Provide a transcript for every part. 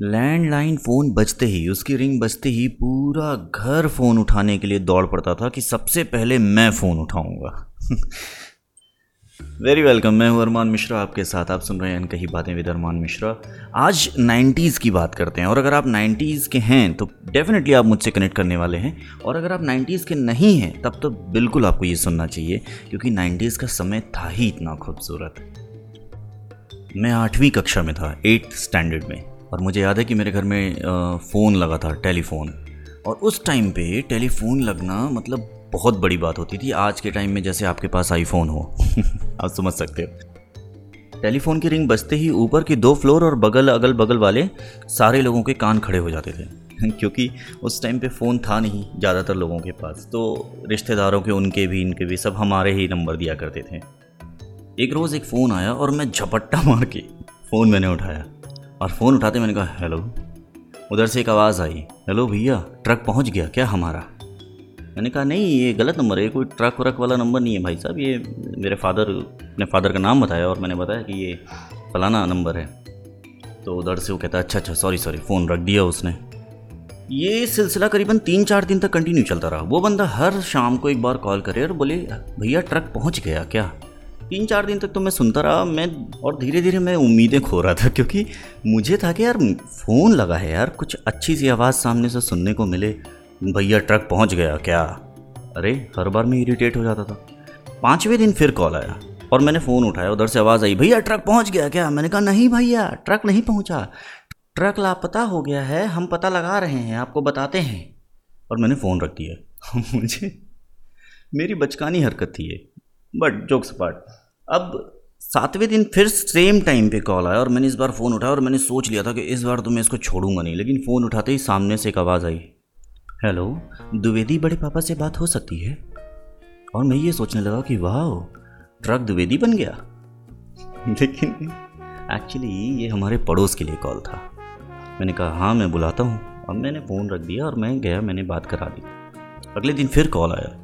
Landline phone बजते ही, उसकी ring बजते ही पूरा घर फ़ोन उठाने के लिए दौड़ पड़ता था कि सबसे पहले मैं फ़ोन उठाऊँगा। वेरी वेलकम मैं हूँ अरमान मिश्रा, आपके साथ आप सुन रहे हैं कही बातें विद अरमान मिश्रा। आज 90s की बात करते हैं, और अगर आप 90s के हैं तो डेफिनेटली आप मुझसे कनेक्ट करने वाले हैं, और अगर आप 90s के नहीं हैं, तब तो बिल्कुल आपको ये सुनना चाहिए, क्योंकि 90s का समय था ही इतना खूबसूरत। मैं आठवीं कक्षा में था एट्थ स्टैंडर्ड में। और मुझे याद है कि मेरे घर में फ़ोन लगा था, टेलीफोन। और उस टाइम पे टेलीफोन लगना मतलब बहुत बड़ी बात होती थी। आज के टाइम में जैसे आपके पास आईफोन हो, आप समझ सकते हो। टेलीफोन की रिंग बजते ही ऊपर की दो फ्लोर और बगल अगल बगल वाले सारे लोगों के कान खड़े हो जाते थे। क्योंकि उस टाइम पे फ़ोन था नहीं, ज़्यादातर लोगों के पास। तो रिश्तेदारों के, उनके भी, इनके भी, सब हमारे ही नंबर दिया करते थे। एक रोज़ एक फ़ोन आया और मैं झपट्टा मार के, फ़ोन मैंने उठाया। और फ़ोन उठाते मैंने कहा, हेलो। उधर से एक आवाज़ आई, हेलो भैया, ट्रक पहुँच गया क्या हमारा? मैंने कहा, नहीं, ये गलत नंबर है कोई ट्रक व्रक वाला नंबर नहीं है भाई साहब, ये मेरे फादर, अपने फादर का नाम बताया और मैंने बताया कि ये फलाना नंबर है। तो उधर से वो कहता अच्छा अच्छा सॉरी सॉरी फ़ोन रख दिया उसने। ये सिलसिला करीबन तीन चार दिन तक कंटिन्यू चलता रहा। वो बंदा हर शाम को एक बार कॉल करे और बोले, भैया, ट्रक पहुँच गया क्या? तीन चार दिन तक तो मैं सुनता रहा, मैं और धीरे धीरे मैं उम्मीदें खो रहा था, क्योंकि मुझे था कि यार फ़ोन लगा है यार, कुछ अच्छी सी आवाज़ सामने से सुनने को मिले। भैया ट्रक पहुँच गया, क्या? अरे, हर बार मैं इरीटेट हो जाता था। पाँचवें दिन फिर कॉल आया, और मैंने फ़ोन उठाया, उधर से आवाज़ आई, भैया, ट्रक पहुँच गया क्या? मैंने कहा, नहीं भैया, ट्रक नहीं पहुँचा। ट्रक लापता हो गया है, हम पता लगा रहे हैं, आपको बताते हैं। और मैंने फ़ोन रख दिया। मुझे, मेरी बचकानी हरकत थी ये बट जोक्स पार्ट अब सातवें दिन फिर सेम टाइम पे कॉल आया और मैंने इस बार फ़ोन उठाया और मैंने सोच लिया था कि इस बार तो मैं इसको छोड़ूँगा नहीं, लेकिन फ़ोन उठाते ही सामने से एक आवाज़ आई। हेलो द्विवेदी बड़े पापा से बात हो सकती है? और मैं ये सोचने लगा कि वाह ट्रक द्विवेदी बन गया? लेकिन एक्चुअली ये हमारे पड़ोस के लिए कॉल था। मैंने कहा हाँ मैं बुलाता हूँ। अब मैंने फ़ोन रख दिया और मैं गया, मैंने बात करा दी। अगले दिन फिर कॉल आया।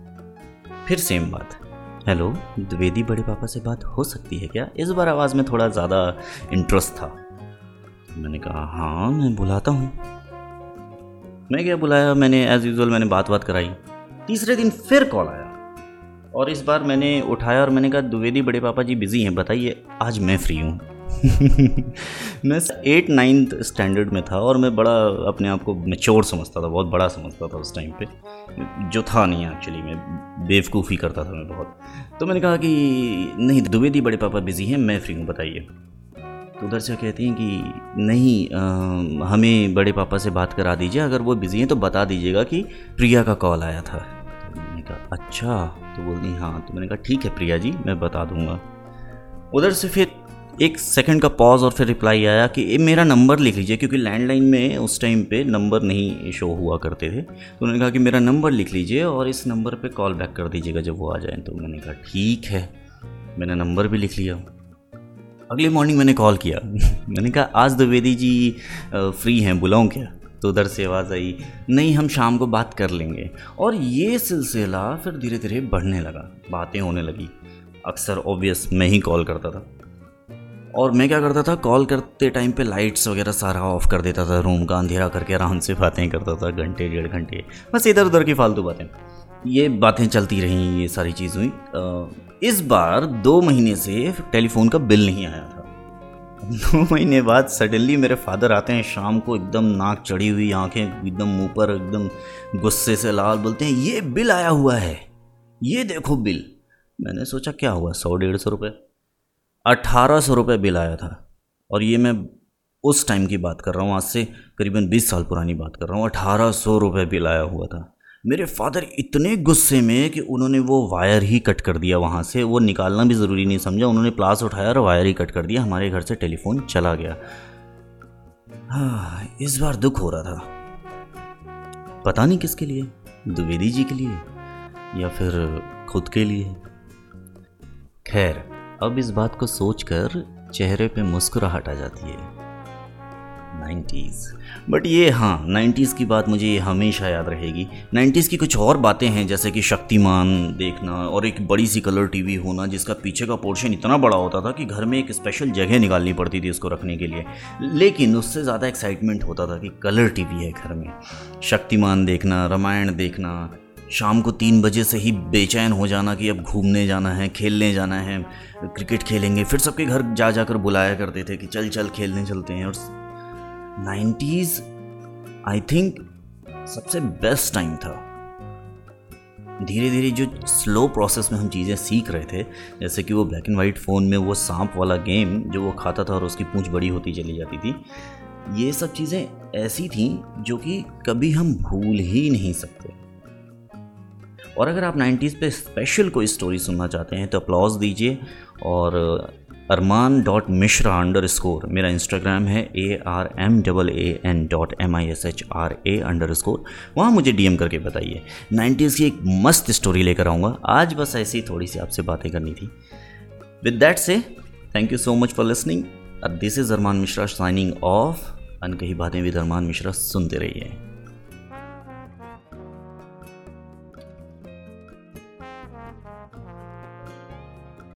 फिर सेम बात। हेलो द्विवेदी बड़े पापा से बात हो सकती है क्या? इस बार आवाज़ में थोड़ा ज़्यादा इंटरेस्ट था। मैंने कहा हाँ मैं बुलाता हूँ। मैं क्या बुलाया? मैंने एज़ यूज़ुअल मैंने बात बात कराई। तीसरे दिन फिर कॉल आया। और इस बार मैंने उठाया और मैंने कहा द्विवेदी बड़े पापा जी बिज़ी हैं, बताइए, आज मैं फ्री हूँ। मैं एट नाइन्थ स्टैंडर्ड में था और मैं बड़ा अपने आप को मेच्योर समझता था बहुत बड़ा समझता था उस टाइम पे। जो था नहीं एक्चुअली मैं बेवकूफ़ी करता था मैं बहुत। तो मैंने कहा कि नहीं द्विवेदी बड़े पापा बिज़ी हैं मैं फ्री हूँ बताइए। तो उधर से कहती हैं कि नहीं आ, हमें बड़े पापा से बात करा दीजिए अगर वो बिज़ी हैं तो बता दीजिएगा कि प्रिया का कॉल आया था। तो मैंने कहा अच्छा। तो बोल बोलती हाँ। तो मैंने कहा ठीक है प्रिया जी मैं बता दूँगा। उधर से फिर एक सेकंड का पॉज और फिर रिप्लाई आया कि मेरा नंबर लिख लीजिए, क्योंकि लैंडलाइन में उस टाइम पे नंबर नहीं शो हुआ करते थे। तो उन्होंने कहा कि मेरा नंबर लिख लीजिए और इस नंबर पे कॉल बैक कर दीजिएगा जब वो आ जाए। तो मैंने कहा, ठीक है। मैंने नंबर भी लिख लिया। अगले मॉर्निंग मैंने कॉल किया। मैंने कहा, आज द्विवेदी जी फ्री हैं, बुलाऊँ क्या? तो उधर से आवाज़ आई, नहीं, हम शाम को बात कर लेंगे। और ये सिलसिला फिर धीरे धीरे बढ़ने लगा। बातें होने लगी। अक्सर ऑब्वियस मैं ही कॉल करता था। और मैं क्या करता था कॉल करते टाइम पे लाइट्स वगैरह सारा ऑफ़ कर देता था रूम का अंधेरा करके आराम से बातें करता था, घंटे, डेढ़ घंटे, बस इधर उधर की फालतू बातें। ये बातें चलती रहीं, ये सारी चीज़ हुई। इस बार दो महीने से टेलीफोन का बिल नहीं आया था। दो महीने बाद सडनली मेरे फादर आते हैं, शाम को एकदम नाक चढ़ी हुई, आँखें एकदम मुँह पर, एकदम गुस्से से लाल बोलते हैं, ये बिल आया हुआ है, ये देखो बिल। मैंने सोचा, क्या हुआ? सौ, डेढ़ सौ रुपये अट्ठारह सौ रुपये बिल आया था। और ये मैं उस टाइम की बात कर रहा हूँ, आज से करीबन बीस साल पुरानी बात कर रहा हूँ। अठारह सौ रुपये बिल आया हुआ था। मेरे फादर इतने गुस्से में कि उन्होंने वो वायर ही कट कर दिया वहाँ से। वो निकालना भी ज़रूरी नहीं समझा। उन्होंने प्लास उठाया और वायर ही कट कर दिया। हमारे घर से टेलीफोन चला गया। हाँ इस बार दुख हो रहा था। पता नहीं किसके लिए? द्विवेदी जी के लिए? या फिर खुद के लिए? खैर अब इस बात को सोचकर चेहरे पे मुस्कुराहट आ जाती है। नाइन्टीज़ बट ये हाँ नाइन्टीज़ की बात मुझे हमेशा याद रहेगी। नाइन्टीज़ की कुछ और बातें हैं, जैसे कि शक्तिमान देखना और एक बड़ी सी कलर टीवी होना, जिसका पीछे का पोर्शन इतना बड़ा होता था कि घर में एक स्पेशल जगह निकालनी पड़ती थी उसको रखने के लिए। लेकिन उससे ज़्यादा एक्साइटमेंट होता था कि कलर टीवी है घर में। शक्तिमान देखना, रामायण देखना शाम को तीन बजे से ही बेचैन हो जाना कि अब घूमने जाना है, खेलने जाना है, क्रिकेट खेलेंगे। फिर सबके घर जा जाकर बुलाया करते थे कि चल चल, खेलने चलते हैं। और नाइन्टीज़ आई थिंक, सबसे बेस्ट टाइम था। धीरे धीरे जो स्लो प्रोसेस में हम चीज़ें सीख रहे थे, जैसे कि वो ब्लैक एंड वाइट फ़ोन में वो सांप वाला गेम जो वो खाता था और उसकी पूंछ बड़ी होती चली जाती थी, ये सब चीज़ें ऐसी थी जो कि कभी हम भूल ही नहीं सकते। और अगर आप 90s पे स्पेशल कोई स्टोरी सुनना चाहते हैं तो अप्लॉज दीजिए और अरमान डॉट मिश्रा अंडर स्कोर मेरा इंस्टाग्राम है A R M double A N dot M I S H R A underscore वहाँ मुझे डीएम करके बताइए। नाइन्टीज़ की एक मस्त स्टोरी लेकर आऊँगा। आज बस ऐसी थोड़ी सी आपसे बातें करनी थी। With that say thank you so much for listening this is Arman Mishra signing off Ankahi Baatein with अरमान मिश्रा सुनते रहिए।